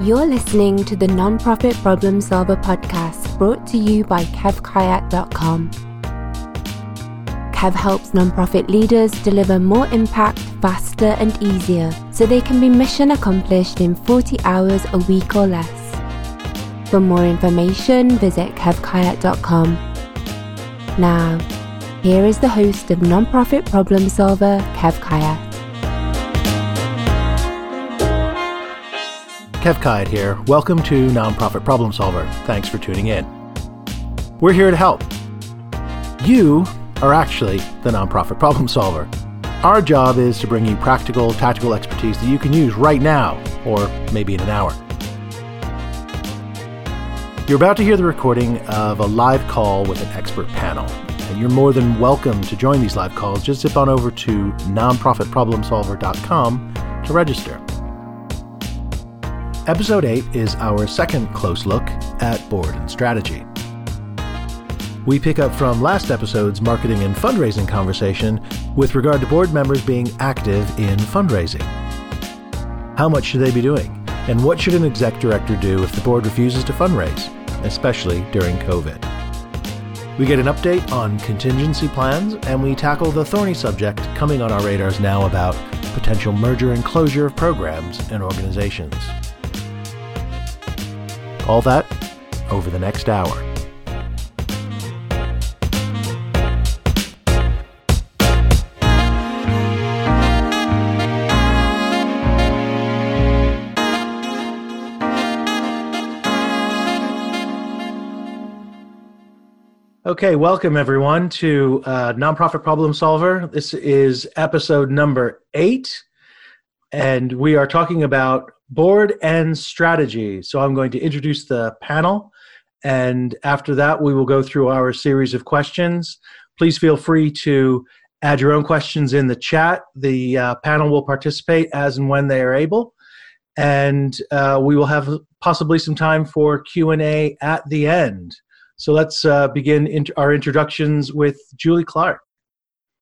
You're listening to the Nonprofit Problem Solver podcast brought to you by KevKayat.com. Kev helps nonprofit leaders deliver more impact faster and easier so they can be mission accomplished in 40 hours a week or less. For more information, visit KevKayat.com. Now, here is the host of Nonprofit Problem Solver, Kev Kayat. Kev Kayat here. Welcome to Nonprofit Problem Solver. Thanks for tuning in. We're here to help. You are actually the nonprofit problem solver. Our job is to bring you practical, tactical expertise that you can use right now, or maybe in an hour. You're about to hear the recording of a live call with an expert panel. And you're more than welcome to join these live calls. Just zip on over to nonprofitproblemsolver.com to register. Episode 8 is our second close look at board and strategy. We pick up from last episode's marketing and fundraising conversation with regard to board members being active in fundraising. How much should they be doing? And what should an exec director do if the board refuses to fundraise, especially during COVID? We get an update on contingency plans, and we tackle the thorny subject coming on our radars now about potential merger and closure of programs and organizations. All that over the next hour. Okay, welcome everyone to uh, Nonprofit Problem Solver. This is episode number eight, and we are talking about board and strategy. So I'm going to introduce the panel, and after that, we will go through our series of questions. Please feel free to add your own questions in the chat. The uh, panel will participate as and when they are able, and uh, we will have possibly some time for Q and A at the end. So let's uh, begin int- our introductions with Julie Clark.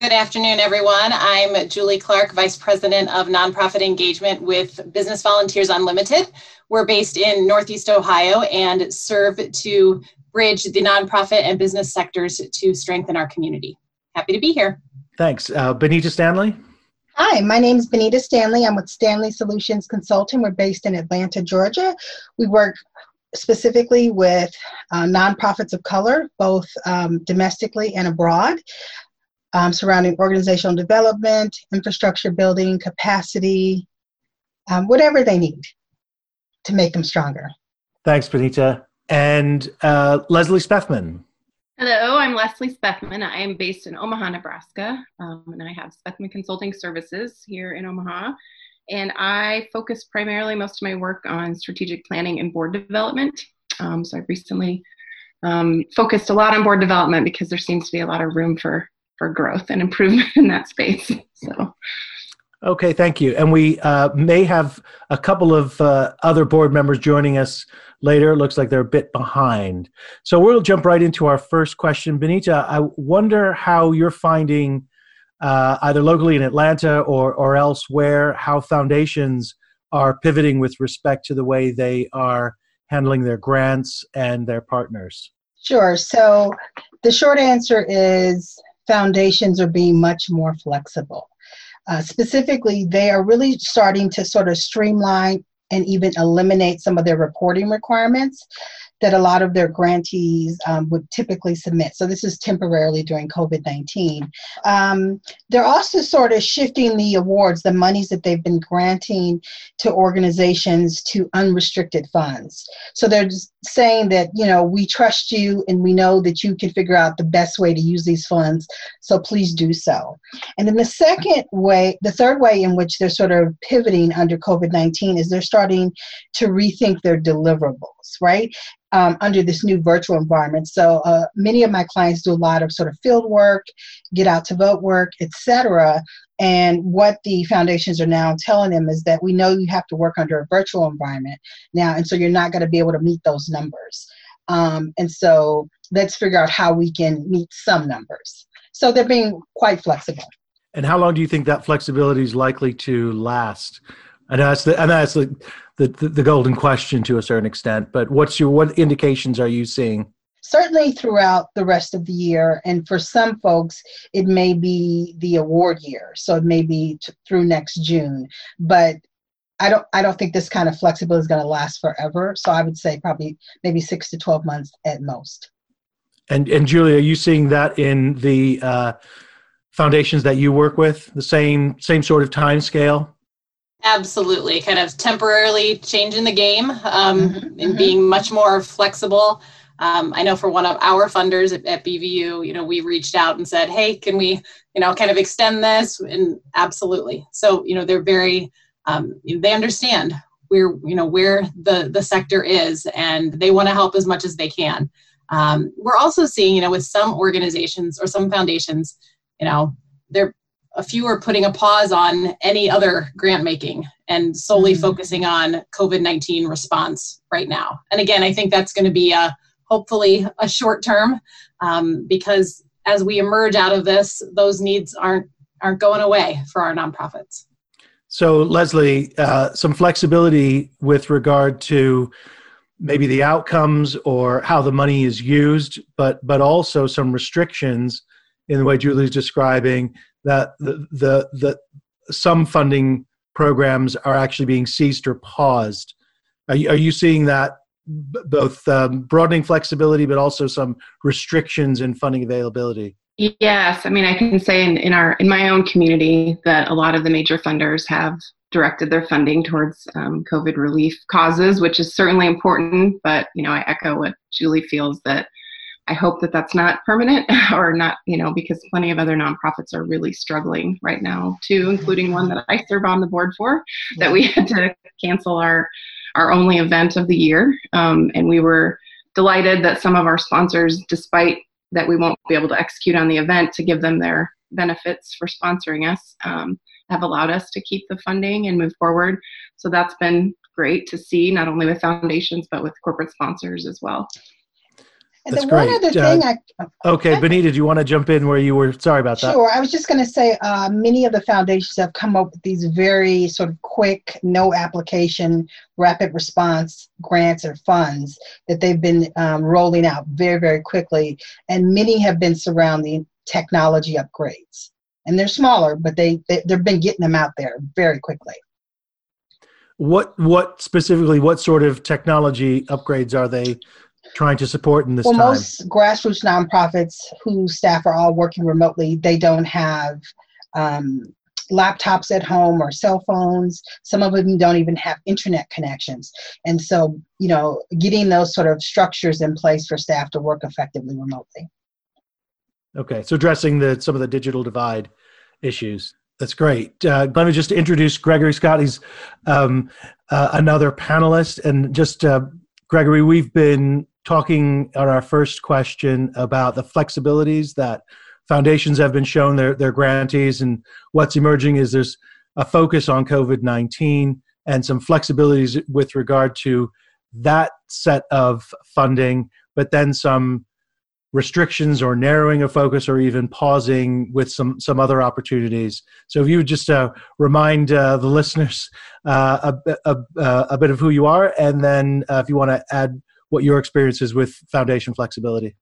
Good afternoon, everyone. I'm Julie Clark, Vice President of Nonprofit Engagement with Business Volunteers Unlimited. We're based in Northeast Ohio and serve to bridge the nonprofit and business sectors to strengthen our community. Happy to be here. Thanks. Uh, Benita Stanley? Hi, my name is Benita Stanley. I'm with Stanley Solutions Consulting. We're based in Atlanta, Georgia. We work specifically with uh, nonprofits of color, both um, domestically and abroad, um, surrounding organizational development, infrastructure building, capacity, um, whatever they need to make them stronger. Thanks, Benita. And uh, Leslie Spethman. Hello, I'm Leslie Spethman. I am based in Omaha, Nebraska, um, and I have Spethman Consulting Services here in Omaha and I focus primarily most of my work on strategic planning and board development. Um, so I've recently um, focused a lot on board development because there seems to be a lot of room for for growth and improvement in that space. So. Okay, thank you. And we uh, may have a couple of uh, other board members joining us later. It looks like they're a bit behind. So we'll jump right into our first question. Benita, I wonder how you're finding uh, either locally in Atlanta or, or elsewhere, how foundations are pivoting with respect to the way they are handling their grants and their partners? Sure. So the short answer is foundations are being much more flexible. Uh, specifically, they are really starting to sort of streamline and even eliminate some of their reporting requirements that a lot of their grantees um, would typically submit. So this is temporarily during COVID 19. Um, they're also sort of shifting the awards, the monies that they've been granting to organizations to unrestricted funds. So they're saying that, you know, we trust you and we know that you can figure out the best way to use these funds. So please do so. And then the second way, the third way in which they're sort of pivoting under COVID 19 is they're starting to rethink their deliverables, right? Um, under this new virtual environment. So uh, many of my clients do a lot of sort of field work, get out to vote work, etc. And what the foundations are now telling them is that we know you have to work under a virtual environment now, and so you're not going to be able to meet those numbers. Um, and so let's figure out how we can meet some numbers. So they're being quite flexible. And how long do you think that flexibility is likely to last? Know that's the, know that's the, the, the, the golden question to a certain extent. But what's your what indications are you seeing? Certainly throughout the rest of the year, and for some folks, it may be the award year, so it may be t- through next June. But I don't I don't think this kind of flexibility is going to last forever. So I would say probably maybe six to twelve months at most. And and Julia, are you seeing that in the uh, foundations that you work with? The same same sort of time scale? Absolutely, kind of temporarily changing the game um, mm-hmm, and mm-hmm. being much more flexible. Um, I know for one of our funders at, at, BVU, you know, we reached out and said, "Hey, can we, you know, kind of extend this?" And absolutely. So, you know, they're very, um, they understand where, you know, where the the sector is, and they want to help as much as they can. Um, we're also seeing, you know, with some organizations or some foundations, you know, they're few are putting a pause on any other grant making and solely mm-hmm. focusing on COVID 19 response right now. And again, I think that's going to be a hopefully a short term um, because as we emerge out of this, those needs aren't aren't going away for our nonprofits. So, Leslie, uh, some flexibility with regard to maybe the outcomes or how the money is used, but but also some restrictions in the way Julie's describing that the the, the some funding programs are actually being ceased or paused. Are you, are you seeing that b- both um, broadening flexibility, but also some restrictions in funding availability? Yes, I mean I can say in, in our in my own community that a lot of the major funders have directed their funding towards um, COVID relief causes, which is certainly important. But you know, I echo what Julie feels that I hope that that's not permanent or not, you know, because plenty of other nonprofits are really struggling right now too, including one that I serve on the board for, that we had to cancel our our only event of the year, um, and we were delighted that some of our sponsors, despite that we won't be able to execute on the event to give them their benefits for sponsoring us, um, have allowed us to keep the funding and move forward. So that's been great to see, not only with foundations, but with corporate sponsors as well. And That's great. one other thing uh, I okay, I, Benita, do you want to jump in where you were? Sorry about that. Sure. I was just going to say uh, many of the foundations have come up with these very sort of quick, no application, rapid response grants or funds that they've been um, rolling out very, very quickly, and many have been surrounding technology upgrades and they're smaller, but they, they they've been getting them out there very quickly. What what specifically? What sort of technology upgrades are they trying to support in this well, time? most grassroots nonprofits whose staff are all working remotely, they don't have um, laptops at home or cell phones. Some of them don't even have internet connections. And so, you know, getting those sort of structures in place for staff to work effectively remotely. Okay, so addressing the some of the digital divide issues. That's great. Uh, let me just introduce Gregory Scott. He's um, uh, another panelist, and just uh, Gregory, we've been talking on our first question about the flexibilities that foundations have been shown their their grantees, and what's emerging is there's a focus on COVID nineteen and some flexibilities with regard to that set of funding, but then some restrictions or narrowing of focus or even pausing with some some other opportunities. So if you would just uh, remind uh, the listeners uh, a, a, a, bit of who you are and then uh, if you want to add what your experience is with foundation flexibility.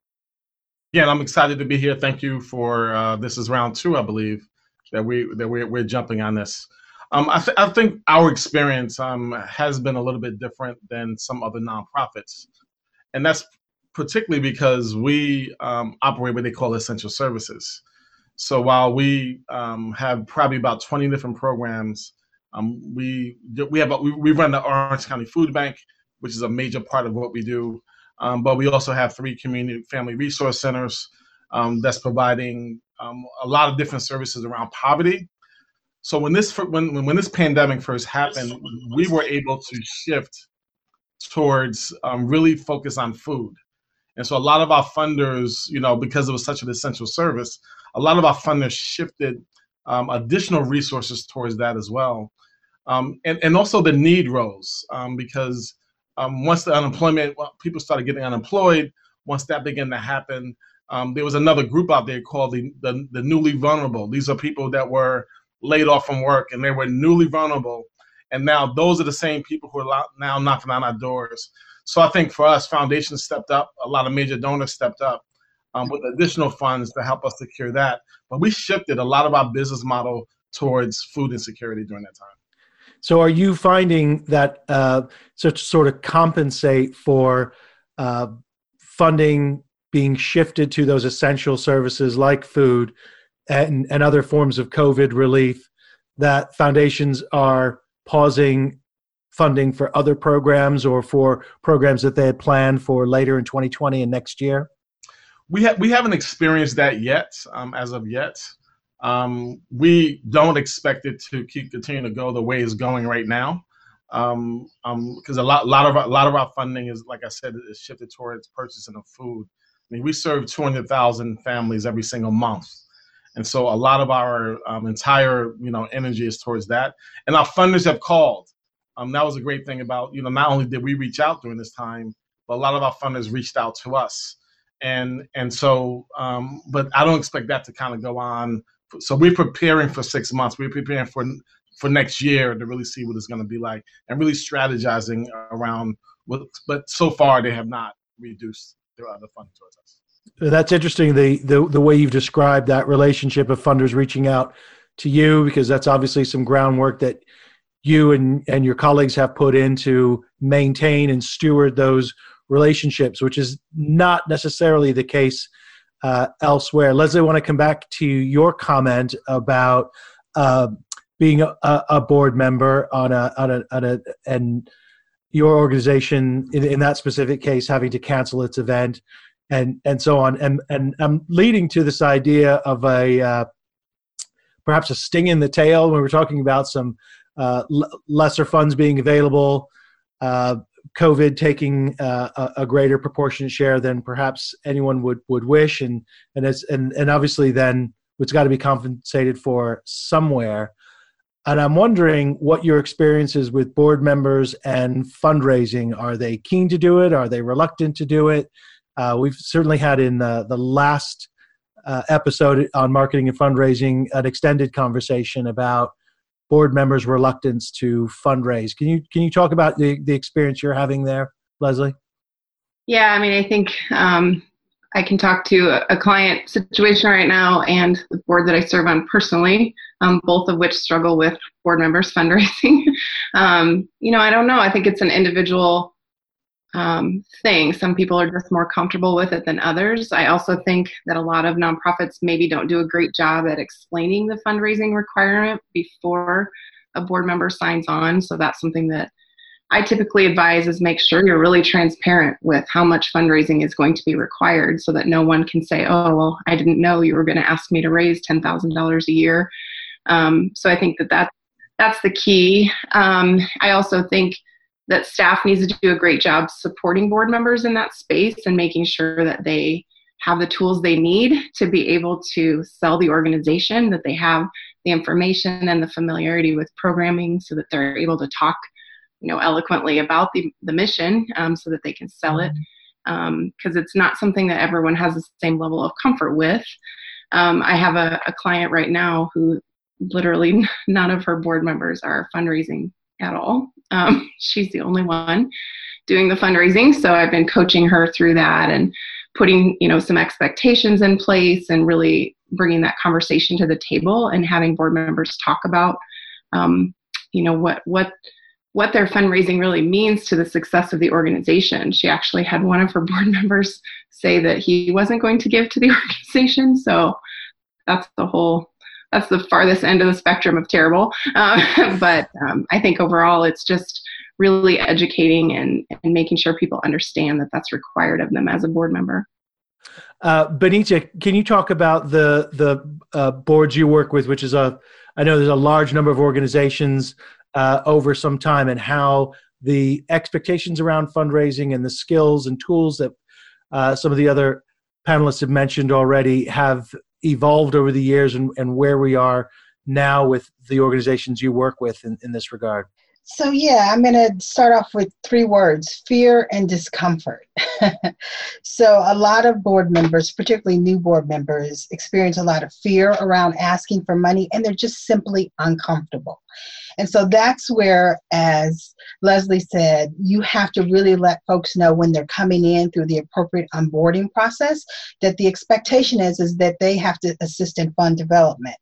Yeah i'm excited to be here. Thank you for uh, this is round two i believe that we that we're, we're jumping on this. Um, I, th- I think our experience um, has been a little bit different than some other nonprofits. And that's particularly because we um, operate what they call essential services. So while we um, have probably about 20 different programs, um, we we have a, we run the Orange County Food Bank, which is a major part of what we do. Um, but we also have three community family resource centers um, that's providing um, a lot of different services around poverty. So when this when when this pandemic first happened, we were able to shift towards really focus on food. And so a lot of our funders, you know, because it was such an essential service, a lot of our funders shifted um, additional resources towards that as well. Um, and, and also the need rose um, because um, once the unemployment, well, people started getting unemployed, once that began to happen, um, there was another group out there called the, the, the newly vulnerable. These are people that were laid off from work and they were newly vulnerable. And now those are the same people who are now knocking on our doors. So I think for us, foundations stepped up, a lot of major donors stepped up um, with additional funds to help us secure that. But we shifted a lot of our business model towards food insecurity during that time. So, are you finding that uh, sort of compensate for uh, funding being shifted to those essential services like food and, and other forms of COVID relief, that foundations are pausing funding for other programs or for programs that they had planned for later in 2020 and next year? We, ha- we haven't experienced that yet, um, as of yet. Um, we don't expect it to keep continuing to go the way it's going right now, because um, um, a lot, lot of our, a lot of our funding is, like I said, is shifted towards purchasing of food. I mean, we serve 200,000 families every single month, and so a lot of our um, entire, you know, energy is towards that. And our funders have called. Um, that was a great thing about, you know, not only did we reach out during this time, but a lot of our funders reached out to us. And and so, um, but I don't expect that to kind of go on. So we're preparing for six months. We're preparing for for next year to really see what it's going to be like, and really strategizing around. What, but so far, they have not reduced their other funding towards us. That's interesting. The, the the way you've described that relationship of funders reaching out to you because that's obviously some groundwork that you and, and your colleagues have put in to maintain and steward those relationships, which is not necessarily the case uh, elsewhere. Leslie, I want to come back to your comment about uh, being a, a, board member on a, on a, on a and your organization in, in that specific case having to cancel its event and and so on and and I'm leading to this idea of a uh, perhaps a sting in the tail when we're talking about some uh, lesser funds being available, uh, COVID taking uh, a, a, greater proportionate share than perhaps anyone would, would wish, and and as and and obviously then it's got to be compensated for somewhere. And I'm wondering what your experiences with board members and fundraising. Are they keen to do it? Are they reluctant to do it? Uh, we've certainly had in the, the last uh, episode on marketing and fundraising an extended conversation about board members' reluctance to fundraise. Can you can you talk about the the experience you're having there, Leslie? Yeah, I mean, I think um, I can talk to a client situation right now and the board that I serve on personally, um, both of which struggle with board members fundraising. um, you know, I don't know. I think it's an individual um, thing. Some people are just more comfortable with it than others. I also think that a lot of nonprofits maybe don't do a great job at explaining the fundraising requirement before a board member signs on. So that's something that I typically advise is make sure you're really transparent with how much fundraising is going to be required so that no one can say, oh, well, I didn't know you were going to ask me to raise $10,000 a year. Um, so I think that, that that's the key. Um, I also think that staff needs to do a great job supporting board members in that space and making sure that they have the tools they need to be able to sell the organization, that they have the information and the familiarity with programming so that they're able to talk you know eloquently about the, the mission um, so that they can sell it. Because um, it's not something that everyone has the same level of comfort with. Um, i have a, a client right now who literally none of her board members are fundraising at all um, she's the only one doing the fundraising, so I've been coaching her through that and putting you know some expectations in place and really bringing that conversation to the table and having board members talk about um, you know what what what their fundraising really means to the success of the organization. She actually had one of her board members say that he wasn't going to give to the organization, so that's the whole that's the farthest end of the spectrum of terrible. Uh, but um, I think overall, it's just really educating and, and making sure people understand that that's required of them as a board member. Uh, Benita, can you talk about the the uh, boards you work with, which is a I know there's a large number of organizations uh, over some time, and how the expectations around fundraising and the skills and tools that uh, some of the other panelists have mentioned already have evolved over the years and, and where we are now with the organizations you work with in, in this regard? So, yeah, I'm going to start off with three words fear and discomfort. so, a lot of board members, particularly new board members, experience a lot of fear around asking for money and they're just simply uncomfortable. And so that's where, as Leslie said, you have to really let folks know when they're coming in through the appropriate onboarding process that the expectation is, is that they have to assist in fund development.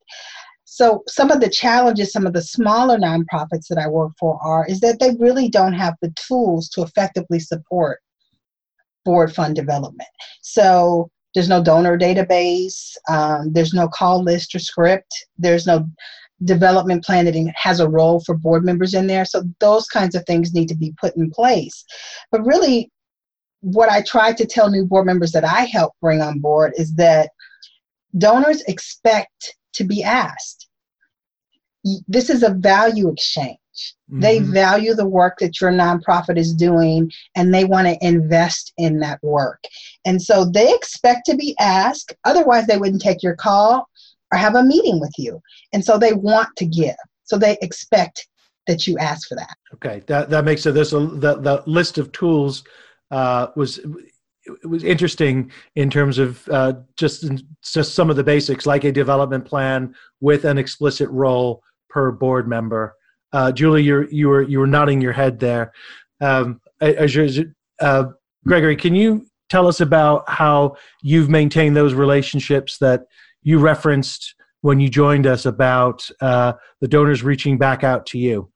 So some of the challenges some of the smaller nonprofits that I work for are is that they really don't have the tools to effectively support board fund development. So there's no donor database, um, there's no call list or script, there's no development plan that has a role for board members in there. So those kinds of things need to be put in place. But really, what I try to tell new board members that I help bring on board is that donors expect to be asked. This is a value exchange. Mm-hmm. They value the work that your nonprofit is doing and they want to invest in that work. And so they expect to be asked, otherwise, they wouldn't take your call or have a meeting with you. And so they want to give. So they expect that you ask for that. Okay, that that makes it. There's a the, the list of tools uh, was it was interesting in terms of uh, just just some of the basics, like a development plan with an explicit role per board member. Uh, Julie, you you were you were nodding your head there. Um, uh, Gregory, can you tell us about how you've maintained those relationships that you referenced when you joined us about uh, the donors reaching back out to you.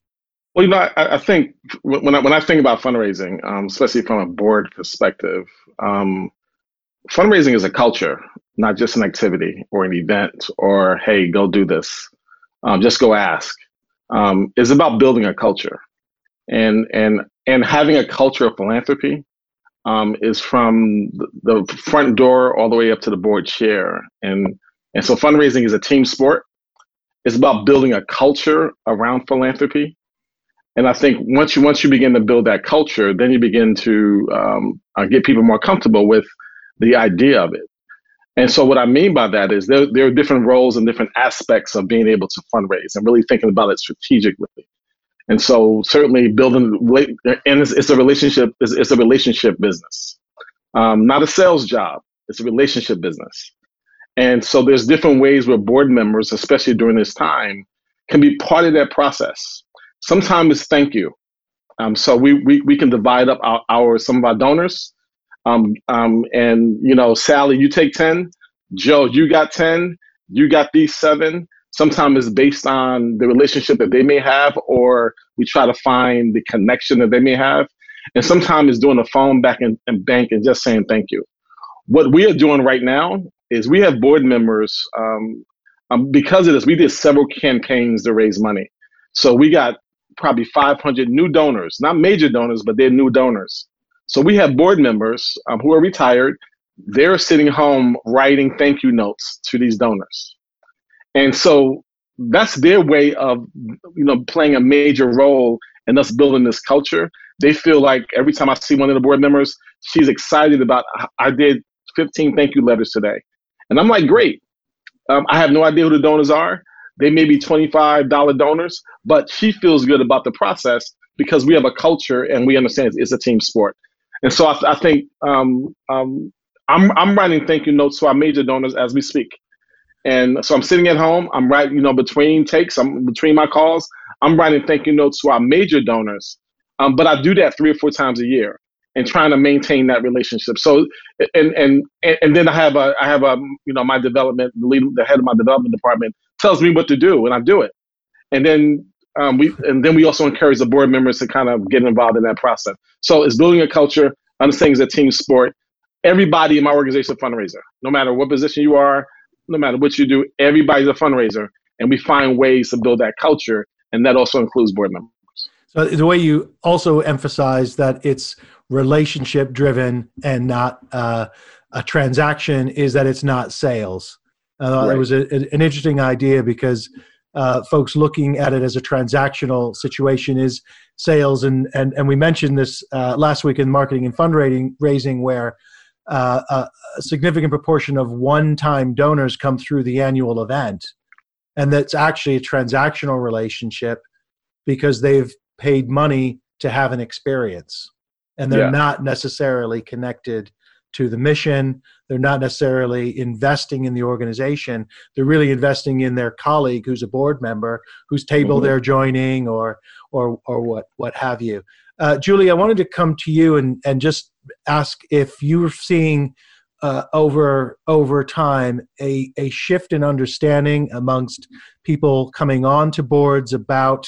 Well, you know, I, I think when I, when I think about fundraising, um, especially from a board perspective, um, fundraising is a culture, not just an activity or an event or hey, go do this, um, just go ask. Um, it's about building a culture, and and and having a culture of philanthropy um, is from the front door all the way up to the board chair, and and so fundraising is a team sport. It's about building a culture around philanthropy. And I think once you once you begin to build that culture, then you begin to um, uh, get people more comfortable with the idea of it. And so what I mean by that is there, there are different roles and different aspects of being able to fundraise and really thinking about it strategically. And so certainly building, and it's, it's a relationship, it's, it's, a relationship business, um, not a sales job. It's a relationship business. And so there's different ways where board members, especially during this time, can be part of that process. Sometimes it's thank you. Um, so we, we, we can divide up our, our some of our donors. Um, um, and you know, Sally, you take 10, Joe, you got 10, you got these seven. Sometimes it's based on the relationship that they may have, or we try to find the connection that they may have. And sometimes it's doing a phone back and, in bank and just saying thank you. What we are doing right now is we have board members. Um, um, because of this, we did several campaigns to raise money. So we got probably 500 new donors, not major donors, but they're new donors. So we have board members um, who are retired. They're sitting home writing thank you notes to these donors. And so that's their way of, you know, playing a major role in us building this culture. They feel like every time I see one of the board members, she's excited about, I did 15 thank you letters today. And I'm like, great. Um, I have no idea who the donors are. They may be $25 donors, but she feels good about the process because we have a culture and we understand it's, it's a team sport. And so I, I think um, um, I'm, I'm writing thank you notes to our major donors as we speak. And so I'm sitting at home. I'm writing, you know, between takes, I'm between my calls. I'm writing thank you notes to our major donors. Um, but I do that three or four times a year and trying to maintain that relationship. So, and and and then I have a I have a you know my development the lead the head of my development department tells me what to do and I do it, and then um, we and then we also encourage the board members to kind of get involved in that process. So it's building a culture, understanding it's a team sport. Everybody in my organization is a fundraiser, no matter what position you are, no matter what you do. Everybody's a fundraiser, and we find ways to build that culture, and that also includes board members. So the way you also emphasize that it's relationship driven and not uh, a transaction is that it's not sales. Uh, right. It was a, an interesting idea because uh, folks looking at it as a transactional situation is sales, and and and we mentioned this uh, last week in marketing and fundraising, raising where uh, a, a significant proportion of one-time donors come through the annual event, and that's actually a transactional relationship because they've paid money to have an experience. And they're Yeah. not necessarily connected to the mission. They're not necessarily investing in the organization. They're really investing in their colleague who's a board member whose table Mhm. they're joining or or or what what have you. Uh, julie i wanted to come to you and and just ask if you're seeing uh, over over time a a shift in understanding amongst people coming on to boards about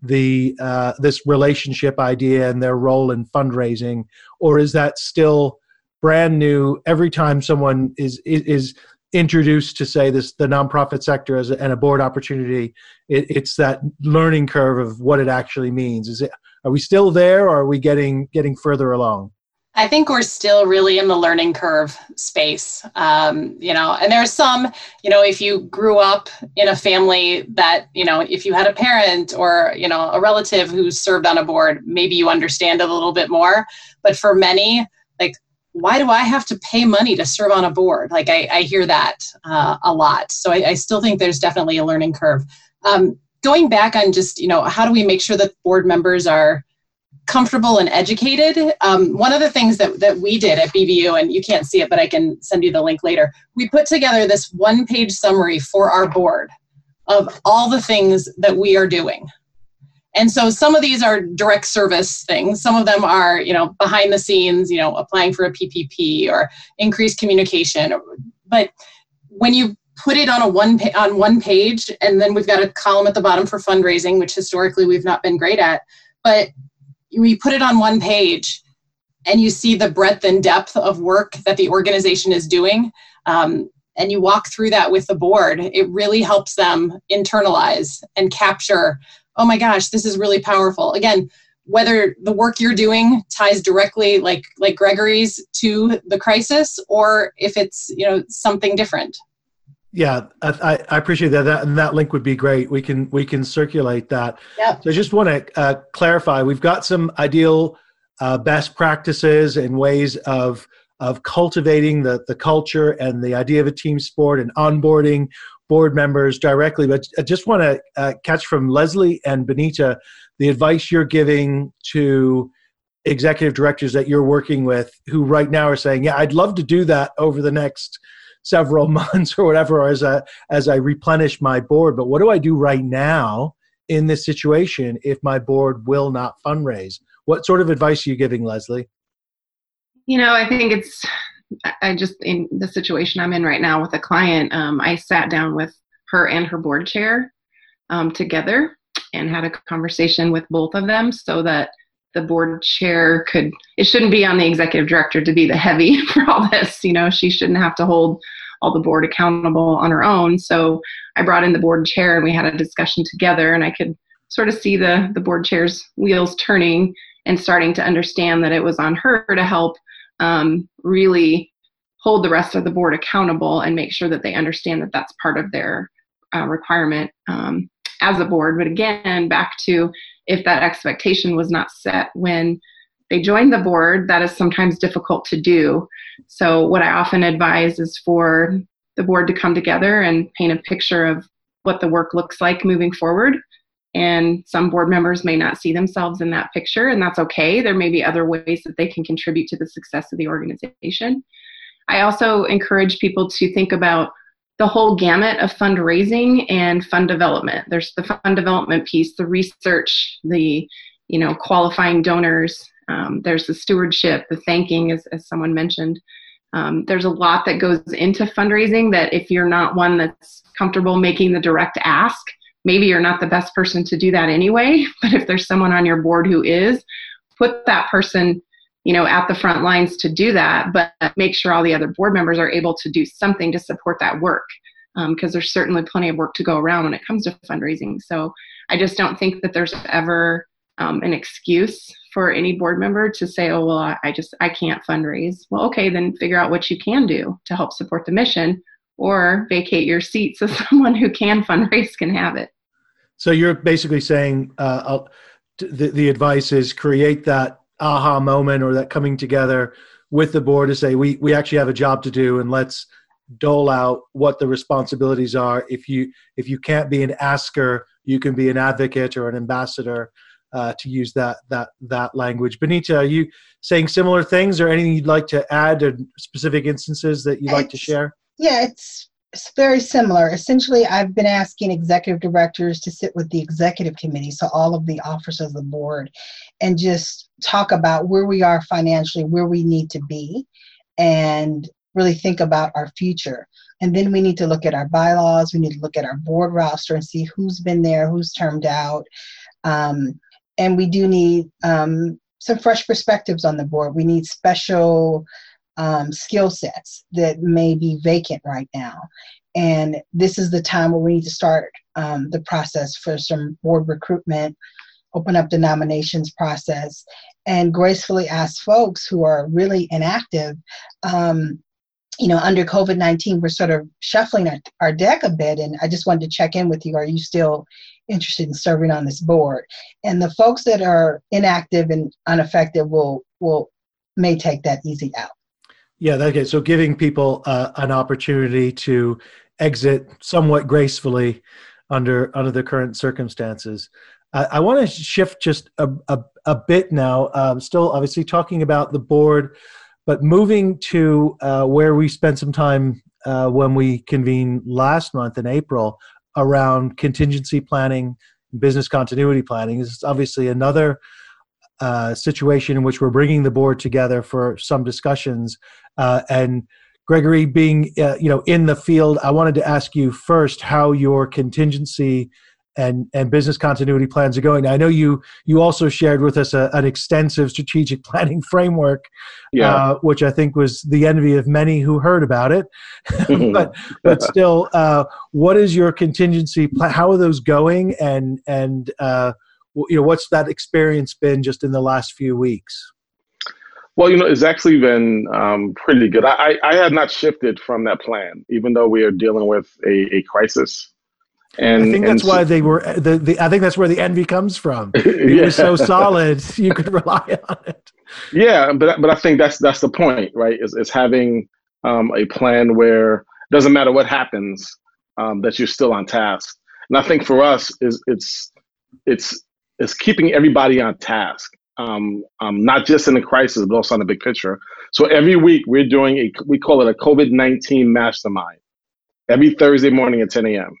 the uh, this relationship idea and their role in fundraising, or is that still brand new every time someone is is, introduced to say this the nonprofit sector as a, and a board opportunity? It, it's that learning curve of what it actually means. Is it are we still there, or are we getting getting further along? I think we're still really in the learning curve space. Um, you know, and there are some, you know, if you grew up in a family that, you know, if you had a parent or, you know, a relative who served on a board, maybe you understand it a little bit more. But for many, like, why do I have to pay money to serve on a board? Like, I, I hear that uh, a lot. So I, I still think there's definitely a learning curve. Um, going back on just, you know, how do we make sure that board members are comfortable and educated. Um, one of the things that, that we did at BVU, and you can't see it, but I can send you the link later, we put together this one page summary for our board of all the things that we are doing. And so some of these are direct service things. Some of them are, you know, behind the scenes, you know, applying for a PPP or increased communication. But when you put it on a one pa- on one page, and then we've got a column at the bottom for fundraising, which historically we've not been great at, but we put it on one page and you see the breadth and depth of work that the organization is doing um, and you walk through that with the board it really helps them internalize and capture oh my gosh this is really powerful again whether the work you're doing ties directly like like gregory's to the crisis or if it's you know something different Yeah, I, I- appreciate that. That and that link would be great. We can we can circulate that. Yep. So I just want to uh, clarify. We've got some ideal uh, best practices and ways of of cultivating the the culture and the idea of a team sport and onboarding board members directly. But I just want to uh, catch from Leslie and Benita the advice you're giving to executive directors that you're working with who right now are saying, "Yeah, I'd love to do that over the next." several months or whatever as I as I replenish my board. But what do I do right now in this situation if my board will not fundraise? What sort of advice are you giving, Leslie? You know, I think it's, I- just, in the situation I'm in right now with a client, um, I sat down with her and her board chair um, together and had a conversation with both of them so that the board chair could, it shouldn't be on the executive director to be the heavy for all this. You know, she shouldn't have to hold all the board accountable on her own. So I brought in the board chair and we had a discussion together and I could sort of see the, the board chair's wheels turning and starting to understand that it was on her to help um, really hold the rest of the board accountable and make sure that they understand that that's part of their uh, requirement um, as a board. But again, back to if that expectation was not set when they join the board, that is sometimes difficult to do. So, what I often advise is for the board to come together and paint a picture of what the work looks like moving forward. And some board members may not see themselves in that picture, and that's okay. There may be other ways that they can contribute to the success of the organization. I also encourage people to think about the whole gamut of fundraising and fund development. There's the fund development piece, the research, the you know qualifying donors. Um, there's the stewardship, the thanking, as, as someone mentioned. Um, there's a lot that goes into fundraising that if you're not one that's comfortable making the direct ask, maybe you're not the best person to do that anyway. But if there's someone on your board who is, put that person you know at the front lines to do that but make sure all the other board members are able to do something to support that work because um, there's certainly plenty of work to go around when it comes to fundraising so i just don't think that there's ever um, an excuse for any board member to say oh well I, I just i can't fundraise well okay then figure out what you can do to help support the mission or vacate your seat so someone who can fundraise can have it So you're basically saying uh, I'll- the, the advice is create that aha moment or that coming together with the board to say we, we actually have a job to do and let's dole out what the responsibilities are if you if you can't be an asker you can be an advocate or an ambassador uh, to use that that that language. Benita, are you saying similar things, or anything you'd like to add, or specific instances that you'd like to share? Yeah, it's it's very similar. Essentially, I've been asking executive directors to sit with the executive committee, so all of the officers of the board, and just talk about where we are financially, where we need to be, and really think about our future. And then we need to look at our bylaws, we need to look at our board roster and see who's been there, who's termed out. Um, and we do need um, some fresh perspectives on the board. We need special um, skill sets that may be vacant right now. And this is the time where we need to start um, the process for some board recruitment, open up the nominations process, and gracefully ask folks who are really inactive. Um, you know, under COVID 19, we're sort of shuffling our, our deck a bit. And I just wanted to check in with you. Are you still interested in serving on this board? And the folks that are inactive and ineffective will, will may take that easy out. Yeah, okay. So giving people uh, an opportunity to exit somewhat gracefully under under the current circumstances. I, I want to shift just a, a, a bit now. Um, still, obviously, talking about the board, but moving to uh, where we spent some time uh, when we convened last month in April around contingency planning, business continuity planning. This is obviously another uh, situation in which we're bringing the board together for some discussions. Uh, and Gregory, being uh, you know in the field, I wanted to ask you first how your contingency and and business continuity plans are going. I know you you also shared with us a, an extensive strategic planning framework, yeah. uh, which I think was the envy of many who heard about it. but but still, uh, what is your contingency plan? How are those going? And and uh, you know what's that experience been just in the last few weeks? Well, you know, it's actually been um, pretty good. I, I have not shifted from that plan, even though we are dealing with a, a crisis. And I think that's why they were. The, the I think that's where the envy comes from. It yeah. was so solid, you could rely on it. Yeah, but but I think that's that's the point, right? Is is having um, a plan where it doesn't matter what happens, um, that you're still on task. And I think for us is it's it's it's keeping everybody on task, um, um, not just in the crisis, but also on the big picture. So every week we're doing a we call it a COVID nineteen mastermind every Thursday morning at 10 a.m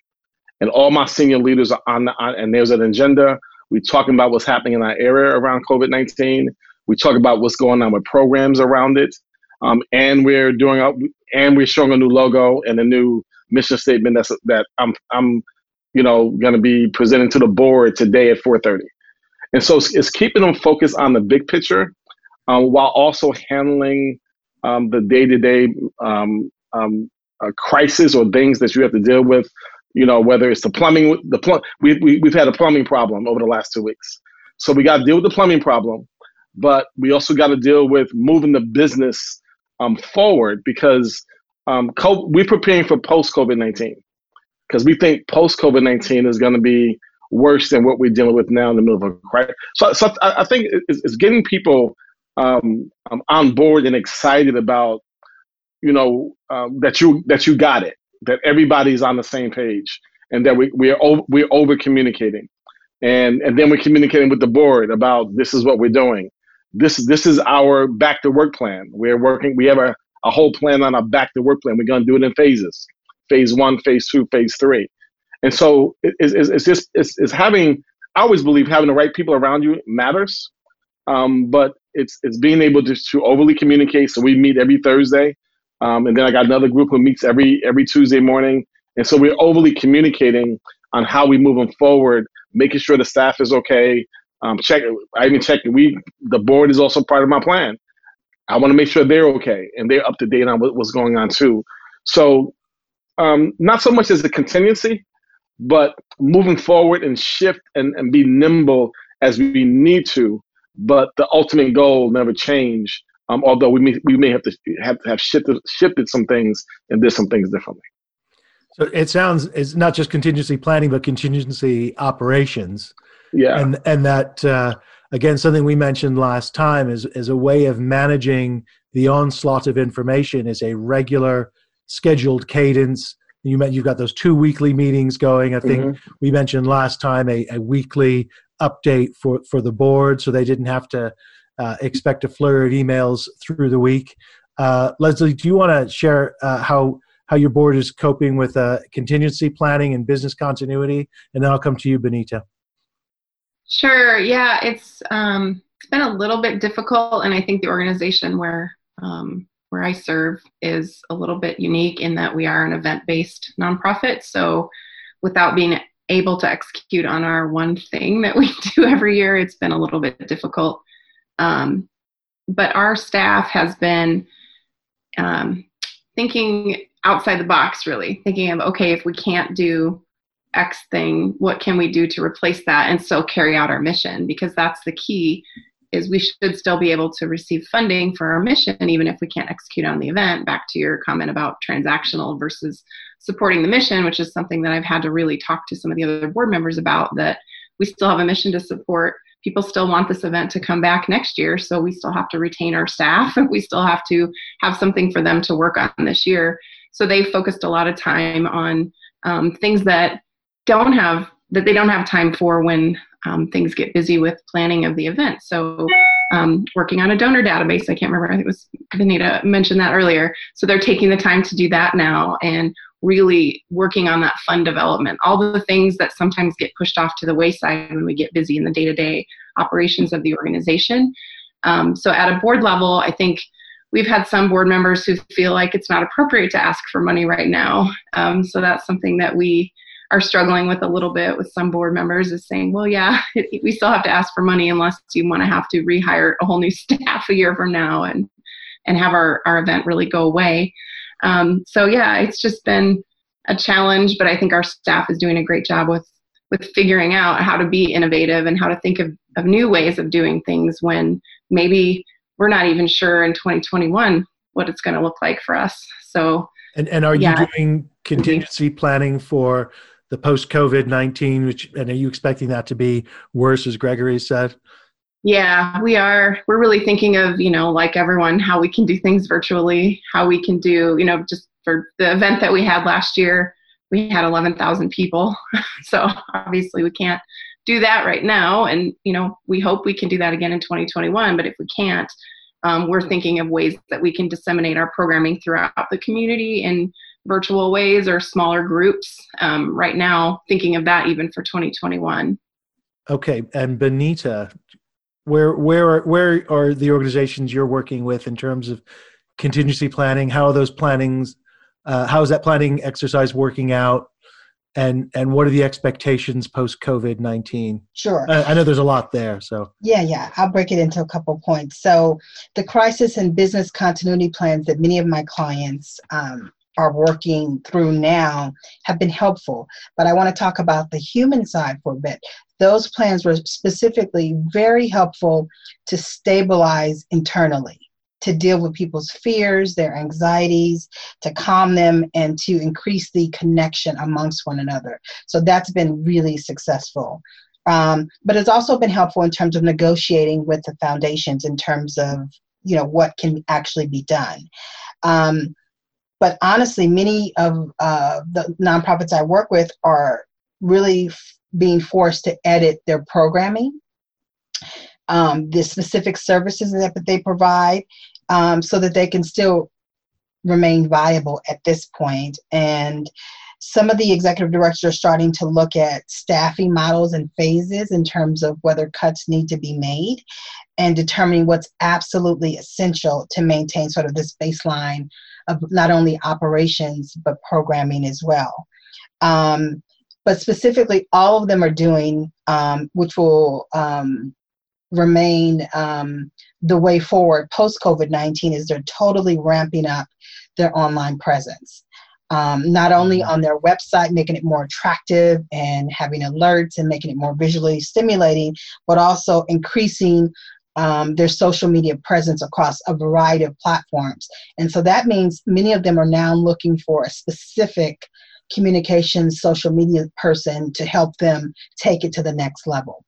and all my senior leaders are on, the, on and there's an agenda. We're talking about what's happening in our area around COVID 19. We talk about what's going on with programs around it. Um, and we're doing a, and we're showing a new logo and a new mission statement that's that I'm I'm you know going to be presenting to the board today at 4:30. And so it's, it's keeping them focused on the big picture um, while also handling um, the day-to-day um, um, uh, crisis or things that you have to deal with you know, whether it's the plumbing, the plum, we, we, we've had a plumbing problem over the last two weeks. So we got to deal with the plumbing problem, but we also got to deal with moving the business um, forward because um, co- we're preparing for post COVID 19 because we think post COVID 19 is going to be worse than what we're dealing with now in the middle of a crisis. So, so I, I think it's, it's, getting people um, um, on board and excited about, you know, um, that you that you got it that everybody's on the same page and that we, we're, over, we're over communicating. And, and then we're communicating with the board about this is what we're doing. This, this is our back to work plan. We're working, we have a, a whole plan on our back to work plan. We're going to do it in phases phase one, phase two, phase three. And so it's, it's, it's just, it's, it's having, I always believe having the right people around you matters. Um, but it's, it's being able to, to overly communicate. So we meet every Thursday um, and then I got another group who meets every every Tuesday morning. And so we're overly communicating on how we move them forward, making sure the staff is okay. Um, check. I even check. We the board is also part of my plan. I want to make sure they're okay and they're up to date on what, what's going on too. So um, not so much as a contingency, but moving forward and shift and, and be nimble as we need to. But the ultimate goal never change um, although we may we may have to have have shifted shifted some things and did some things differently. So it sounds it's not just contingency planning, but contingency operations. Yeah, and and that uh, again something we mentioned last time is is a way of managing the onslaught of information is a regular scheduled cadence. You met, you've got those two weekly meetings going. I think mm-hmm. we mentioned last time a, a weekly update for for the board, so they didn't have to uh, expect a flurry of emails through the week. Uh, Leslie, do you want to share uh, how how your board is coping with uh, contingency planning and business continuity, and then I'll come to you, Benita. Sure. Yeah, it's um, it's been a little bit difficult, and I think the organization where um, where I serve is a little bit unique in that we are an event based nonprofit. So, without being able to execute on our one thing that we do every year, it's been a little bit difficult. Um, but our staff has been um, thinking outside the box, really thinking of okay, if we can't do X thing, what can we do to replace that and still carry out our mission? Because that's the key is we should still be able to receive funding for our mission even if we can't execute on the event. Back to your comment about transactional versus supporting the mission which is something that i've had to really talk to some of the other board members about that we still have a mission to support. People still want this event to come back next year so we still have to retain our staff. We still have to have something for them to work on this year. So they focused a lot of time on um, things that don't have that they don't have time for when um, things get busy with planning of the event. So, um, working on a donor database, I can't remember, I think it was Benita mentioned that earlier. So, they're taking the time to do that now and really working on that fund development. All the things that sometimes get pushed off to the wayside when we get busy in the day to day operations of the organization. Um, so, at a board level, I think we've had some board members who feel like it's not appropriate to ask for money right now. Um, so that's something that we are struggling with a little bit with some board members is saying, well, yeah, we still have to ask for money unless you want to have to rehire a whole new staff a year from now and and have our, our event really go away. Um, so yeah, it's just been a challenge, but I think our staff is doing a great job with with figuring out how to be innovative and how to think of, of new ways of doing things when maybe we're not even sure in 2021 what it's going to look like for us. So and and are yeah. you doing contingency planning for the post COVID 19, which, and are you expecting that to be worse, as Gregory said? Yeah, we are. We're really thinking of, you know, like everyone, how we can do things virtually, how we can do, you know, just for the event that we had last year, we had 11,000 people. so obviously we can't do that right now. And, you know, we hope we can do that again in 2021. But if we can't, um, we're thinking of ways that we can disseminate our programming throughout the community and virtual ways or smaller groups um, right now thinking of that even for 2021 okay and benita where where are, where are the organizations you're working with in terms of contingency planning how are those plannings uh, how is that planning exercise working out and and what are the expectations post COVID nineteen? Sure, I, I, know there's a lot there. So yeah, yeah, I'll break it into a couple points. So the crisis and business continuity plans that many of my clients um, are working through now have been helpful. But I want to talk about the human side for a bit. Those plans were specifically very helpful to stabilize internally, to deal with people's fears, their anxieties, to calm them, and to increase the connection amongst one another. So that's been really successful. Um, but it's also been helpful in terms of negotiating with the foundations in terms of you know what can actually be done. Um, but honestly, many of uh, the nonprofits I work with are really f- being forced to edit their programming, um, the specific services that they provide, um, so that they can still remain viable at this point. And some of the executive directors are starting to look at staffing models and phases in terms of whether cuts need to be made and determining what's absolutely essential to maintain sort of this baseline of not only operations but programming as well. Um, but specifically, all of them are doing, um, which will um, remain um, the way forward post COVID 19, is they're totally ramping up their online presence. Um, not only mm-hmm. on their website, making it more attractive and having alerts and making it more visually stimulating, but also increasing um, their social media presence across a variety of platforms. And so that means many of them are now looking for a specific communications social media person to help them take it to the next level.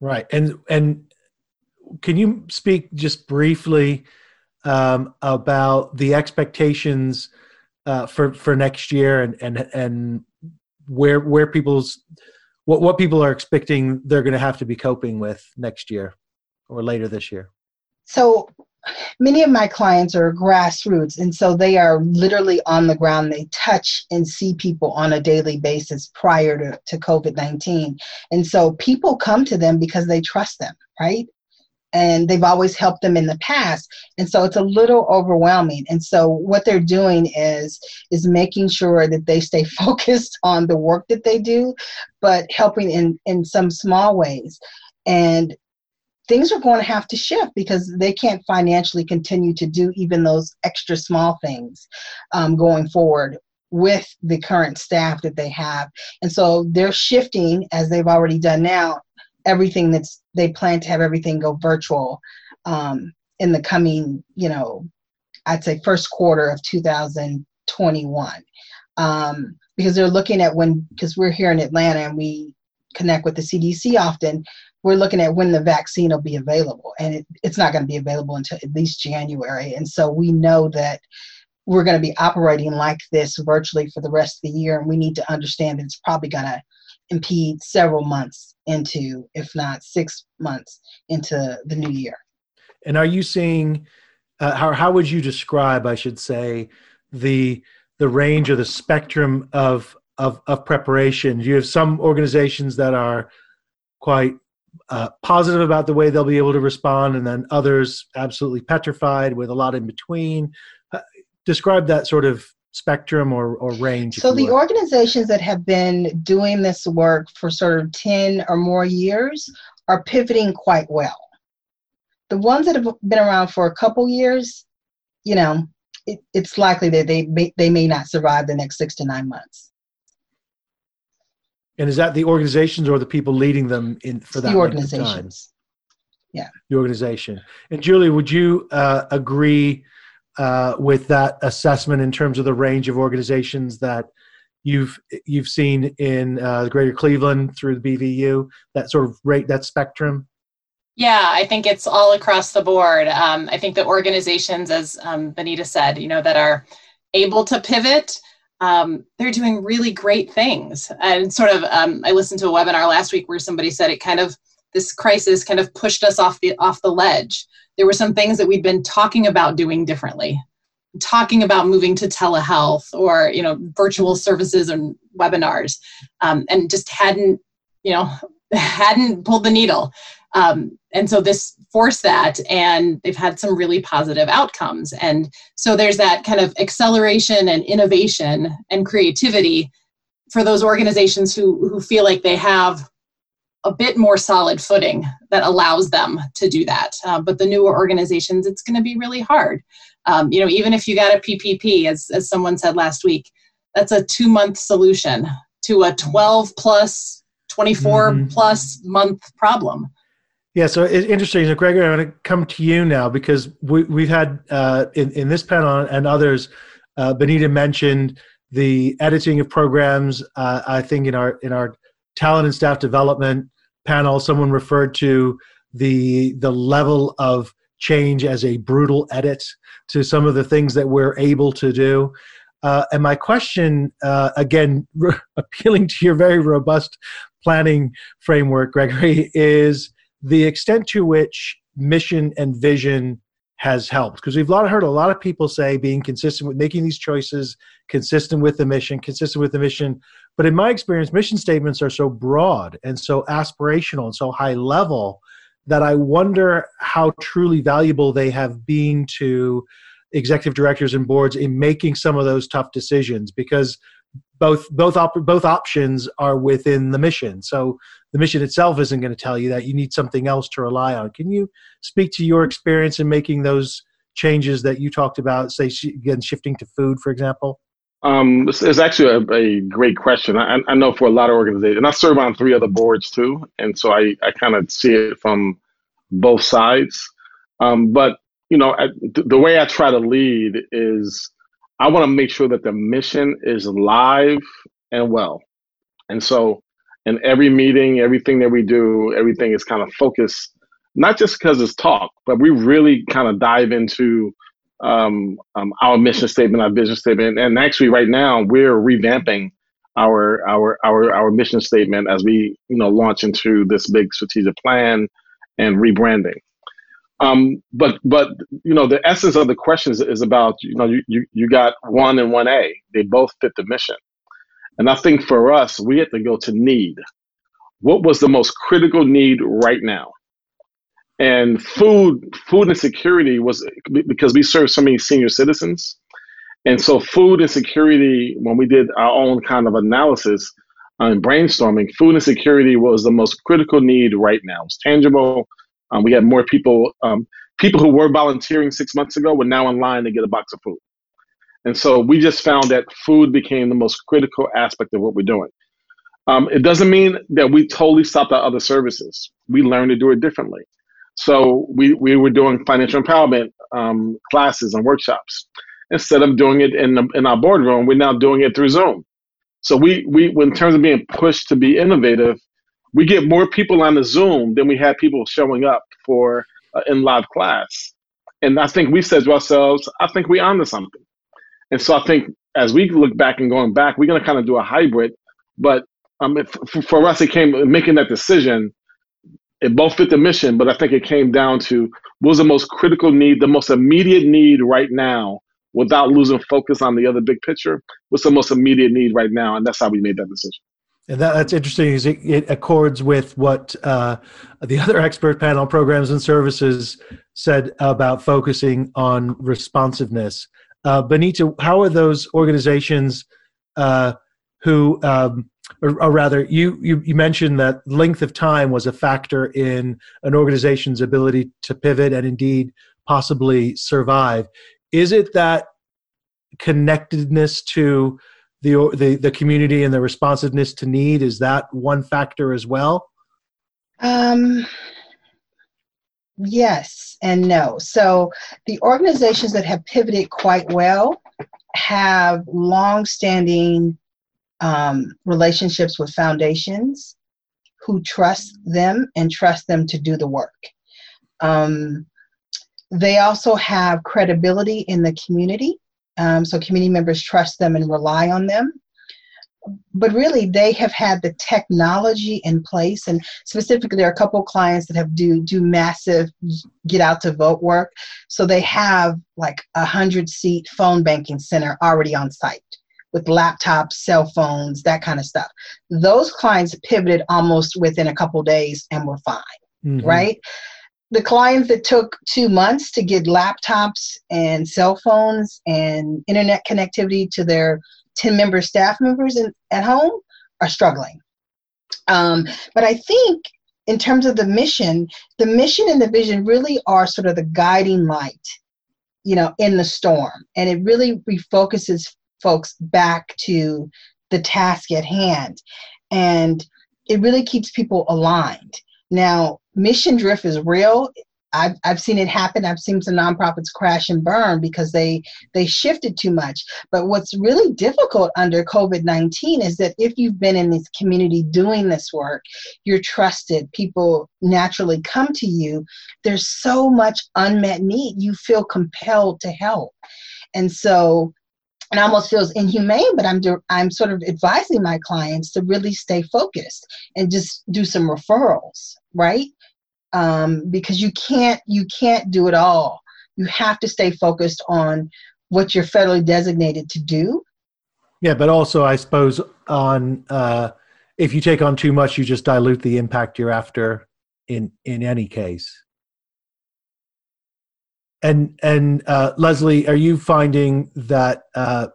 Right. And and can you speak just briefly um, about the expectations uh, for for next year and and and where where people's what what people are expecting they're going to have to be coping with next year or later this year. So many of my clients are grassroots and so they are literally on the ground. They touch and see people on a daily basis prior to, to covid-19 and so people come to them because they trust them right and they've always helped them in the past. And so it's a little overwhelming. And so what they're doing is is making sure that they stay focused on the work that they do but helping in in some small ways. And things are going to have to shift because they can't financially continue to do even those extra small things um, going forward with the current staff that they have. And so they're shifting, as they've already done now, everything that's they plan to have everything go virtual um, in the coming, you know, I'd say first quarter of 2021. Um, because they're looking at when, because we're here in Atlanta and we connect with the CDC often, we're looking at when the vaccine will be available, and it, it's not going to be available until at least January. And so we know that we're going to be operating like this virtually for the rest of the year, and we need to understand that it's probably going to impede several months into, if not six months, into the new year. And are you seeing? Uh, how how would you describe, I should say, the the range or the spectrum of of, of preparation? You have some organizations that are quite uh, positive about the way they'll be able to respond, and then others absolutely petrified with a lot in between. Uh, describe that sort of spectrum or, or range. So, the organizations that have been doing this work for sort of 10 or more years are pivoting quite well. The ones that have been around for a couple years, you know, it, it's likely that they may, they may not survive the next six to nine months. And is that the organizations or the people leading them in for that the organizations? Yeah, the organization. And Julie, would you uh, agree uh, with that assessment in terms of the range of organizations that you've you've seen in uh, Greater Cleveland through the BVU? That sort of rate, that spectrum. Yeah, I think it's all across the board. Um, I think the organizations, as um, Benita said, you know, that are able to pivot um, they're doing really great things. And sort of, um, I listened to a webinar last week where somebody said it kind of this crisis kind of pushed us off the off the ledge. There were some things that we'd been talking about doing differently, talking about moving to telehealth or you know virtual services and webinars, um, and just hadn't you know hadn't pulled the needle. Um, and so this forced that, and they've had some really positive outcomes. And so there's that kind of acceleration and innovation and creativity for those organizations who, who feel like they have a bit more solid footing that allows them to do that. Uh, but the newer organizations, it's going to be really hard. Um, you know, even if you got a PPP, as, as someone said last week, that's a two month solution to a 12 plus, 24 mm-hmm. plus month problem. Yeah, so it's interesting. So, Gregory, I'm going to come to you now because we, we've had uh, in, in this panel and others, uh, Benita mentioned the editing of programs. Uh, I think in our in our talent and staff development panel, someone referred to the the level of change as a brutal edit to some of the things that we're able to do. Uh, and my question, uh, again, re- appealing to your very robust planning framework, Gregory, is the extent to which mission and vision has helped because we've heard a lot of people say being consistent with making these choices consistent with the mission consistent with the mission but in my experience mission statements are so broad and so aspirational and so high level that i wonder how truly valuable they have been to executive directors and boards in making some of those tough decisions because both both op- both options are within the mission. So the mission itself isn't going to tell you that. You need something else to rely on. Can you speak to your experience in making those changes that you talked about? Say again, shifting to food, for example. Um, it's, it's actually a, a, great question. I, I, know for a lot of organizations, and I serve on three other boards too, and so I, I kind of see it from both sides. Um, but you know, I, the way I try to lead is I want to make sure that the mission is live and well. And so, in every meeting, everything that we do, everything is kind of focused, not just because it's talk, but we really kind of dive into um, um, our mission statement, our vision statement. And actually, right now, we're revamping our our our our mission statement as we you know launch into this big strategic plan and rebranding. Um, but but you know the essence of the question is, is about you know you, you you got one and one A. They both fit the mission, and I think for us we had to go to need. What was the most critical need right now? And food food insecurity was because we serve so many senior citizens and so, food insecurity, when we did our own kind of analysis and brainstorming, food insecurity was the most critical need right now. It's tangible. Um, we had more people, um, people who were volunteering six months ago were now in line to get a box of food. And so we just found that food became the most critical aspect of what we're doing. Um, it doesn't mean that we totally stopped our other services. We learned to do it differently. So we, we were doing financial empowerment um, classes and workshops instead of doing it in the, in our boardroom, we're now doing it through Zoom. So we we in terms of being pushed to be innovative, we get more people on the Zoom than we had people showing up for uh, in live class. And I think we said to ourselves, I think we're onto something. And so I think as we look back and going back, we're going to kind of do a hybrid. But um, if, for us, it came making that decision. It both fit the mission, but I think it came down to what was the most critical need, the most immediate need right now without losing focus on the other big picture? What's the most immediate need right now? And that's how we made that decision. And that, that's interesting Is it, it, accords with what uh, the other expert panel programs and services said about focusing on responsiveness. Uh, benita how are those organizations uh, who um, or, or, rather you, you you mentioned that length of time was a factor in an organization's ability to pivot and indeed possibly survive. Is it that connectedness to the, the the community and the responsiveness to need is that one factor as well? Um yes and no. So the organizations that have pivoted quite well have long-standing um, relationships with foundations who trust them and trust them to do the work um, they also have credibility in the community, um, so community members trust them and rely on them. But really, they have had the technology in place, and specifically, there are a couple clients that have do do massive get out to vote work. So they have like a hundred seat phone banking center already on site with laptops, cell phones, that kind of stuff. Those clients pivoted almost within a couple days and were fine, mm-hmm. right? the clients that took two months to get laptops and cell phones and internet connectivity to their 10 member staff members in, at home are struggling. Um, but I think in terms of the mission, the mission and the vision really are sort of the guiding light, you know, in the storm. And it really refocuses folks back to the task at hand. And it really keeps people aligned. Now, mission drift is real. I've, I've seen it happen. I've seen some nonprofits crash and burn because they they shifted too much. But what's really difficult under COVID nineteen is that if you've been in this community doing this work, you're trusted. People naturally come to you. There's so much unmet need. You feel compelled to help, and so it almost feels inhumane, but I'm I'm sort of advising my clients to really stay focused and just do some referrals, right? Um, because you can't you can't do it all. You have to stay focused on what you're federally designated to do. Yeah, but also I suppose on uh, if you take on too much, you just dilute the impact you're after in in any case. And and uh, Leslie, are you finding that uh,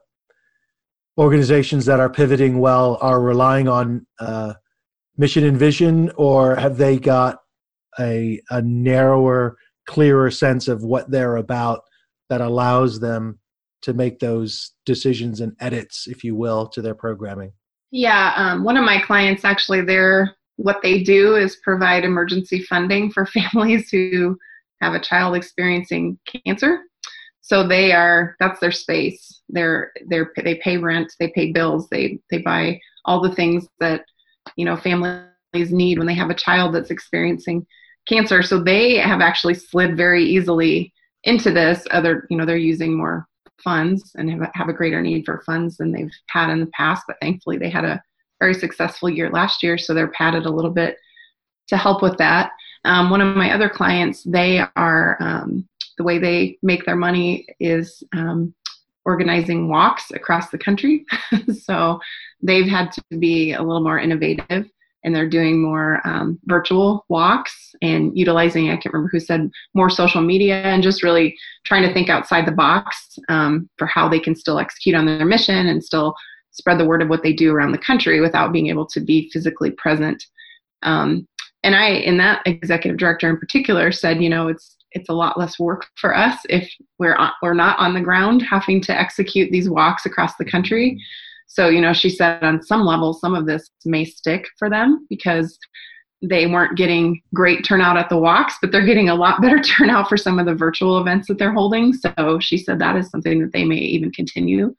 organizations that are pivoting well are relying on uh, mission and vision, or have they got a a narrower, clearer sense of what they're about that allows them to make those decisions and edits, if you will, to their programming? Yeah, um, one of my clients actually, they're what they do is provide emergency funding for families who have a child experiencing cancer. So they are that's their space. They're they're they pay rent, they pay bills, they they buy all the things that you know families need when they have a child that's experiencing cancer. So they have actually slid very easily into this. Other you know they're using more funds and have, have a greater need for funds than they've had in the past. But thankfully, they had a very successful year last year, so they're padded a little bit to help with that. Um, one of my other clients, they are um, the way they make their money is um, organizing walks across the country. so they've had to be a little more innovative and they're doing more um, virtual walks and utilizing i can't remember who said more social media and just really trying to think outside the box um, for how they can still execute on their mission and still spread the word of what they do around the country without being able to be physically present um, and i in that executive director in particular said you know it's it's a lot less work for us if we're on, we're not on the ground having to execute these walks across the country so, you know, she said on some level, some of this may stick for them because they weren't getting great turnout at the walks, but they're getting a lot better turnout for some of the virtual events that they're holding. So she said that is something that they may even continue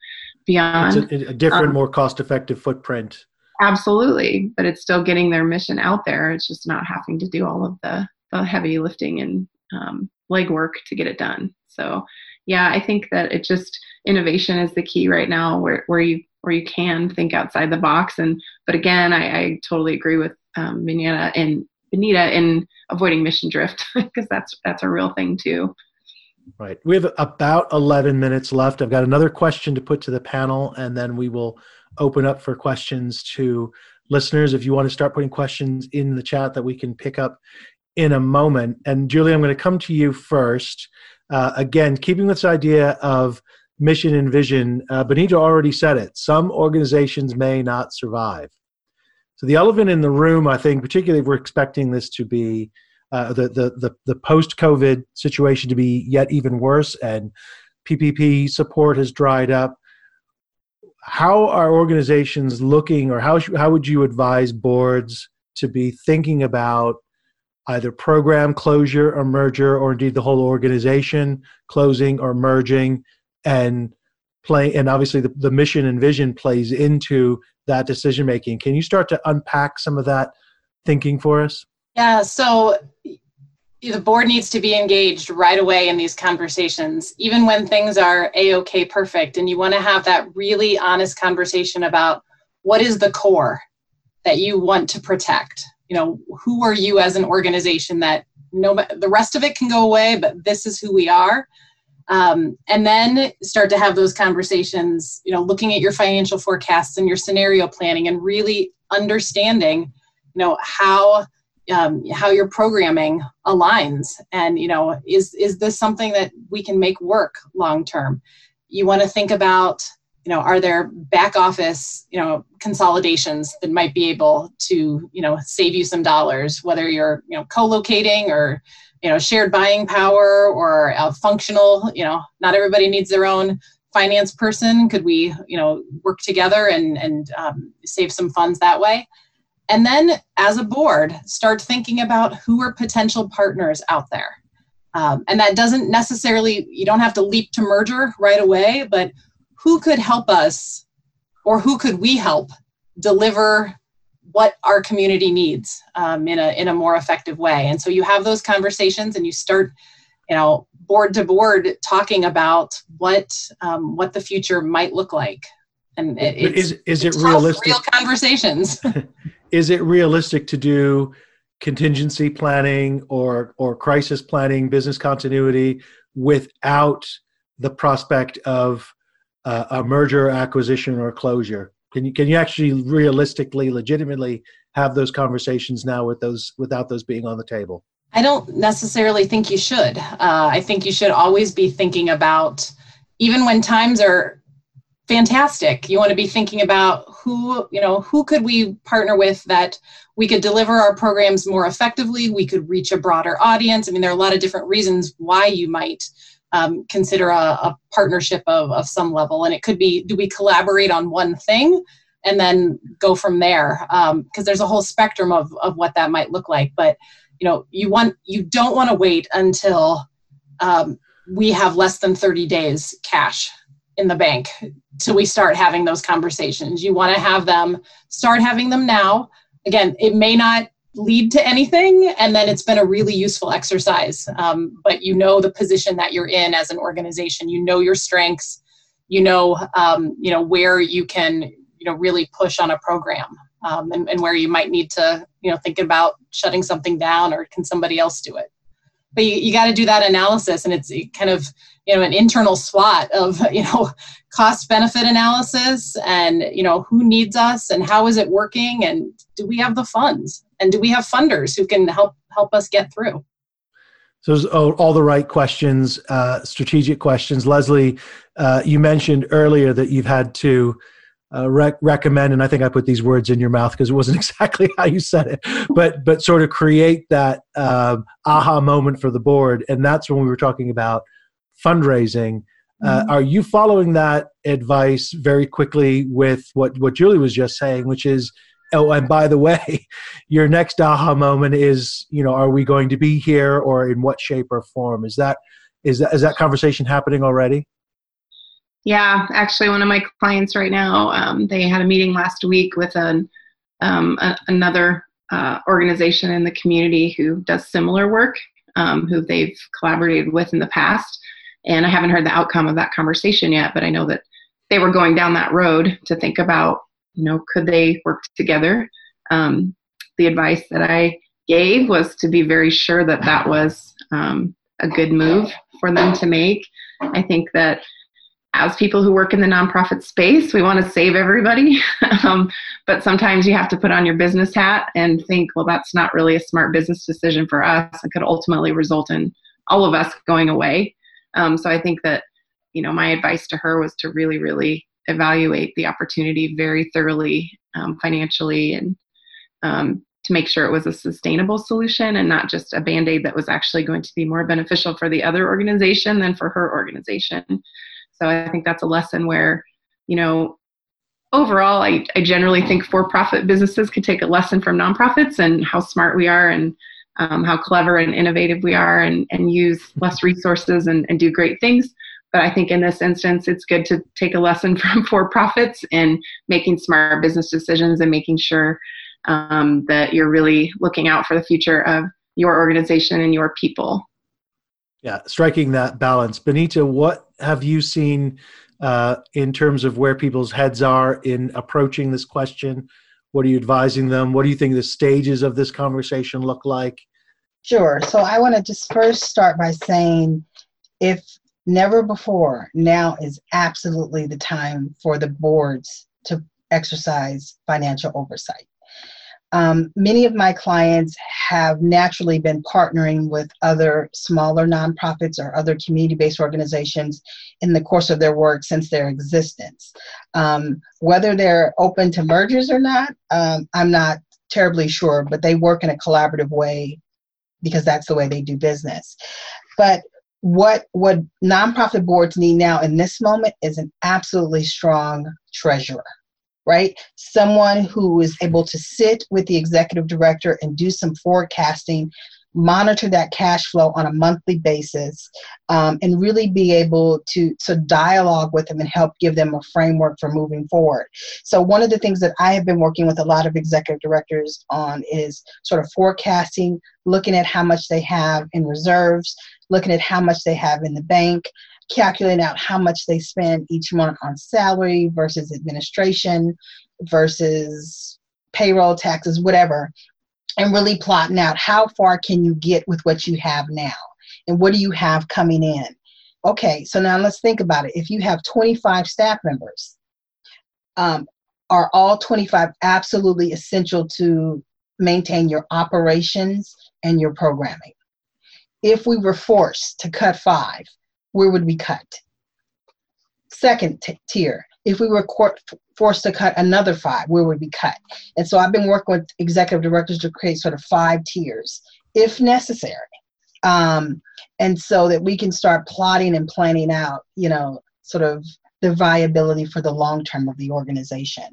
beyond. It's a, a different, um, more cost effective footprint. Absolutely. But it's still getting their mission out there. It's just not having to do all of the, the heavy lifting and um, legwork to get it done. So, yeah, I think that it just innovation is the key right now where, where you where you can think outside the box. And but again, I, I totally agree with um, Benita and Benita in avoiding mission drift because that's that's a real thing too. Right. We have about 11 minutes left. I've got another question to put to the panel, and then we will open up for questions to listeners. If you want to start putting questions in the chat that we can pick up in a moment. And Julie, I'm going to come to you first. Uh, again, keeping this idea of mission and vision, uh, Benita already said it. Some organizations may not survive. So the elephant in the room, I think, particularly if we're expecting this to be uh, the, the, the, the post-COVID situation to be yet even worse and PPP support has dried up, how are organizations looking or how, how would you advise boards to be thinking about either program closure or merger or indeed the whole organization closing or merging and play and obviously the, the mission and vision plays into that decision making can you start to unpack some of that thinking for us? Yeah so the board needs to be engaged right away in these conversations even when things are a-ok perfect and you want to have that really honest conversation about what is the core that you want to protect? You know who are you as an organization that no the rest of it can go away but this is who we are? Um, and then start to have those conversations you know looking at your financial forecasts and your scenario planning and really understanding you know how um, how your programming aligns and you know is is this something that we can make work long term you want to think about you know are there back office you know consolidations that might be able to you know save you some dollars whether you're you know co-locating or you know shared buying power or a functional you know not everybody needs their own finance person. Could we you know work together and and um, save some funds that way and then as a board start thinking about who are potential partners out there um, and that doesn't necessarily you don't have to leap to merger right away but who could help us or who could we help deliver what our community needs um, in a in a more effective way. And so you have those conversations and you start, you know, board to board talking about what um, what the future might look like. And it, is is it realistic? Real conversations. is it realistic to do contingency planning or or crisis planning, business continuity without the prospect of uh, a merger, acquisition, or closure? Can you can you actually realistically, legitimately have those conversations now with those without those being on the table? I don't necessarily think you should. Uh, I think you should always be thinking about, even when times are fantastic, you want to be thinking about who you know who could we partner with that we could deliver our programs more effectively. We could reach a broader audience. I mean, there are a lot of different reasons why you might um, consider a, a partnership of, of some level. And it could be do we collaborate on one thing and then go from there? Because um, there's a whole spectrum of, of what that might look like. But you know, you want you don't want to wait until um, we have less than 30 days cash in the bank till we start having those conversations. You want to have them start having them now. Again, it may not lead to anything and then it's been a really useful exercise um, but you know the position that you're in as an organization you know your strengths you know um, you know where you can you know really push on a program um, and, and where you might need to you know think about shutting something down or can somebody else do it but you, you got to do that analysis and it's kind of you know an internal SWOT of you know cost benefit analysis and you know who needs us and how is it working and do we have the funds and do we have funders who can help help us get through? So all, all the right questions uh, strategic questions. Leslie uh, you mentioned earlier that you've had to uh, rec- recommend, and I think I put these words in your mouth because it wasn't exactly how you said it, but but sort of create that uh, aha moment for the board, and that's when we were talking about fundraising. Uh, mm-hmm. Are you following that advice very quickly with what what Julie was just saying, which is, oh, and by the way, your next aha moment is, you know, are we going to be here, or in what shape or form? Is that is that is that conversation happening already? Yeah, actually, one of my clients right now, um, they had a meeting last week with an, um, a, another uh, organization in the community who does similar work, um, who they've collaborated with in the past. And I haven't heard the outcome of that conversation yet, but I know that they were going down that road to think about, you know, could they work together? Um, the advice that I gave was to be very sure that that was um, a good move for them to make. I think that as people who work in the nonprofit space, we want to save everybody. um, but sometimes you have to put on your business hat and think, well, that's not really a smart business decision for us. It could ultimately result in all of us going away. Um, so I think that, you know, my advice to her was to really, really evaluate the opportunity very thoroughly um, financially and um, to make sure it was a sustainable solution and not just a band aid that was actually going to be more beneficial for the other organization than for her organization. So I think that's a lesson where, you know, overall, I, I generally think for profit businesses could take a lesson from nonprofits and how smart we are and um, how clever and innovative we are and, and use less resources and, and do great things. But I think in this instance, it's good to take a lesson from for profits and making smart business decisions and making sure um, that you're really looking out for the future of your organization and your people. Yeah, striking that balance. Benita, what have you seen uh, in terms of where people's heads are in approaching this question? What are you advising them? What do you think the stages of this conversation look like? Sure. So I want to just first start by saying if never before, now is absolutely the time for the boards to exercise financial oversight. Um, many of my clients have naturally been partnering with other smaller nonprofits or other community based organizations in the course of their work since their existence. Um, whether they're open to mergers or not, um, I'm not terribly sure, but they work in a collaborative way because that's the way they do business. But what what nonprofit boards need now in this moment is an absolutely strong treasurer right? Someone who is able to sit with the executive director and do some forecasting, monitor that cash flow on a monthly basis, um, and really be able to, to dialogue with them and help give them a framework for moving forward. So, one of the things that I have been working with a lot of executive directors on is sort of forecasting, looking at how much they have in reserves, looking at how much they have in the bank, calculate out how much they spend each month on salary versus administration versus payroll taxes whatever and really plotting out how far can you get with what you have now and what do you have coming in. Okay so now let's think about it. If you have 25 staff members um, are all 25 absolutely essential to maintain your operations and your programming? If we were forced to cut five where would we cut? Second t- tier, if we were court, forced to cut another five, where would we cut? And so I've been working with executive directors to create sort of five tiers, if necessary. Um, and so that we can start plotting and planning out, you know, sort of the viability for the long term of the organization.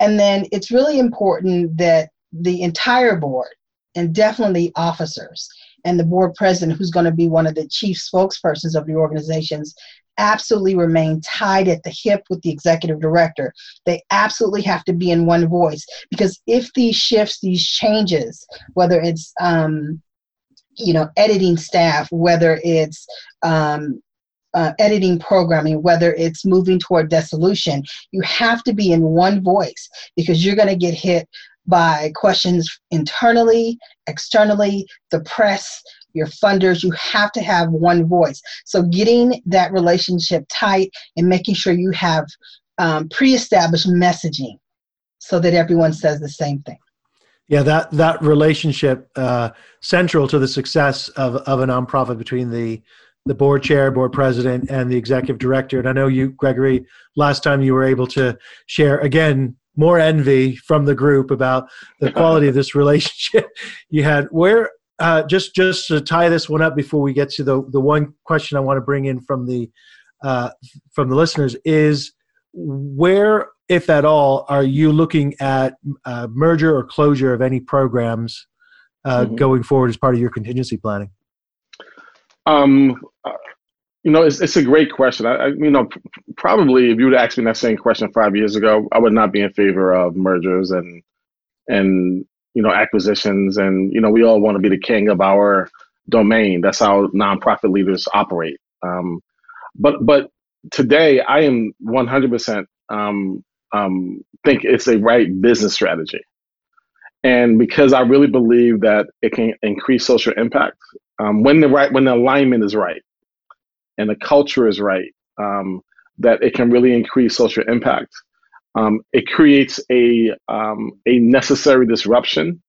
And then it's really important that the entire board and definitely officers and the board president, who's going to be one of the chief spokespersons of the organizations, absolutely remain tied at the hip with the executive director. They absolutely have to be in one voice because if these shifts, these changes, whether it's um, you know editing staff, whether it's um, uh, editing programming, whether it's moving toward dissolution, you have to be in one voice because you're going to get hit by questions internally, externally, the press, your funders. You have to have one voice. So getting that relationship tight and making sure you have um, pre-established messaging so that everyone says the same thing. Yeah, that that relationship uh, central to the success of of a nonprofit between the the board chair, board president, and the executive director. And I know you, Gregory, last time you were able to share again more envy from the group about the quality of this relationship you had. Where uh, just just to tie this one up before we get to the the one question I want to bring in from the uh, from the listeners is where, if at all, are you looking at uh, merger or closure of any programs uh, mm-hmm. going forward as part of your contingency planning? Um, you know, it's, it's a great question. I, I, you know, probably if you would ask me that same question five years ago, I would not be in favor of mergers and and you know acquisitions. And you know, we all want to be the king of our domain. That's how nonprofit leaders operate. Um, but but today, I am 100% um, um, think it's a right business strategy. And because I really believe that it can increase social impact um, when the right when the alignment is right and the culture is right, um, that it can really increase social impact. Um, it creates a um, a necessary disruption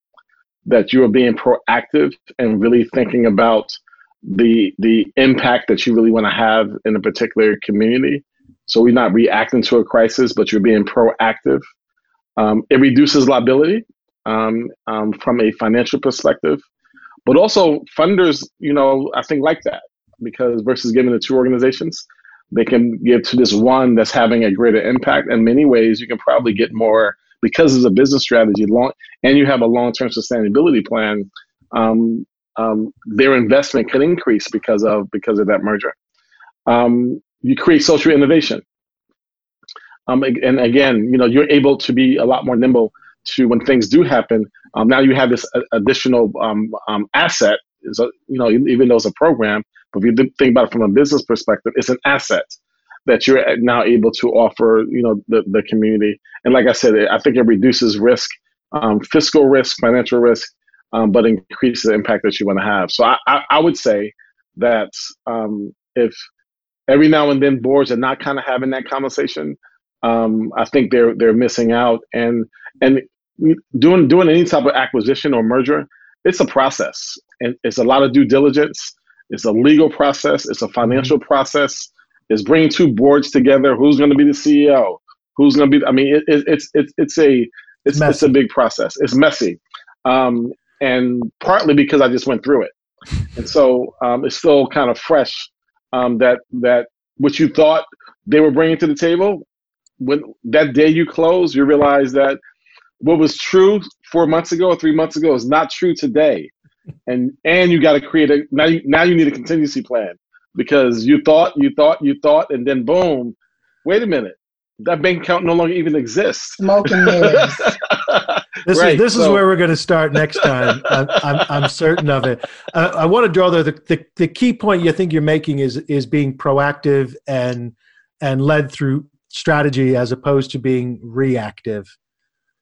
that you are being proactive and really thinking about the the impact that you really want to have in a particular community. So we're not reacting to a crisis, but you're being proactive. Um, it reduces liability um, um, from a financial perspective, but also funders, you know, I think like that because versus giving to two organizations, they can give to this one that's having a greater impact. In many ways, you can probably get more because it's a business strategy, long, and you have a long-term sustainability plan. Um, um, their investment can increase because of because of that merger. Um, you create social innovation, um, and again, you know, you're able to be a lot more nimble to when things do happen. Um, now you have this additional um, um, asset. So, you know, even though it's a program, but if you think about it from a business perspective, it's an asset that you're now able to offer, you know, the, the community. And like I said, I think it reduces risk, fiscal risk, financial risk, um, but increases the impact that you want to have. So I, I, I would say that um, if every now and then boards are not kind of having that conversation, um, I think they're they're missing out. And and doing doing any type of acquisition or merger, it's a process, and it's a lot of due diligence. It's a legal process. It's a financial mm-hmm. process. It's bringing two boards together. Who's going to be the CEO? Who's going to be? I mean, it, it, it's it's it's a it's, it's a big process. It's messy, um, and partly because I just went through it, and so um, it's still kind of fresh. Um, that that what you thought they were bringing to the table, when that day you close, you realize that what was true four months ago or three months ago is not true today, and and you got to create a now. You, now you need a contingency plan because you thought you thought you thought, and then boom, wait a minute, that bank account no longer even exists. Smoking mirrors. This right, is this so. is where we're going to start next time. I'm, I'm, I'm certain of it. Uh, I want to draw the, the the key point you think you're making is is being proactive and and led through strategy as opposed to being reactive.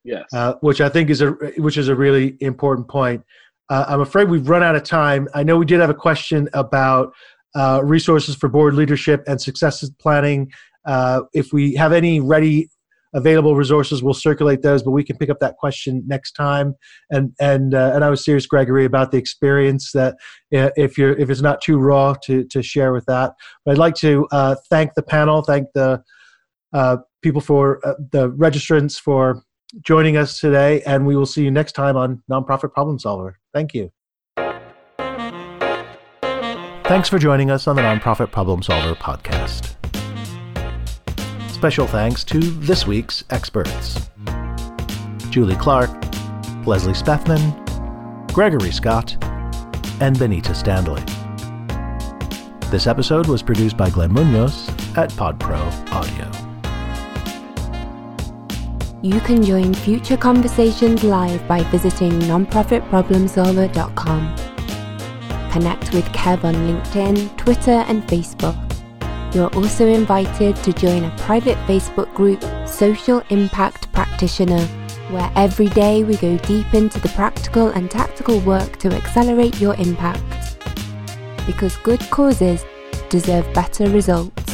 Yes, uh, which I think is a which is a really important point. Uh, I'm afraid we've run out of time. I know we did have a question about uh, resources for board leadership and successes planning. Uh, if we have any ready available resources we'll circulate those but we can pick up that question next time and and uh, and i was serious gregory about the experience that uh, if you're if it's not too raw to to share with that but i'd like to uh, thank the panel thank the people for the registrants for joining us today and we will see you next time on nonprofit problem solver thank you thanks for joining us on the nonprofit problem solver podcast Special thanks to this week's experts Julie Clark, Leslie Spethman, Gregory Scott, and Benita Standley. This episode was produced by Glenn Munoz at PodPro Audio. You can join future conversations live by visiting nonprofitproblemsolver.com. Connect with Kev on LinkedIn, Twitter, and Facebook You're also invited to join a private Facebook group, Social Impact Practitioner, where every day we go deep into the practical and tactical work to accelerate your impact. Because good causes deserve better results.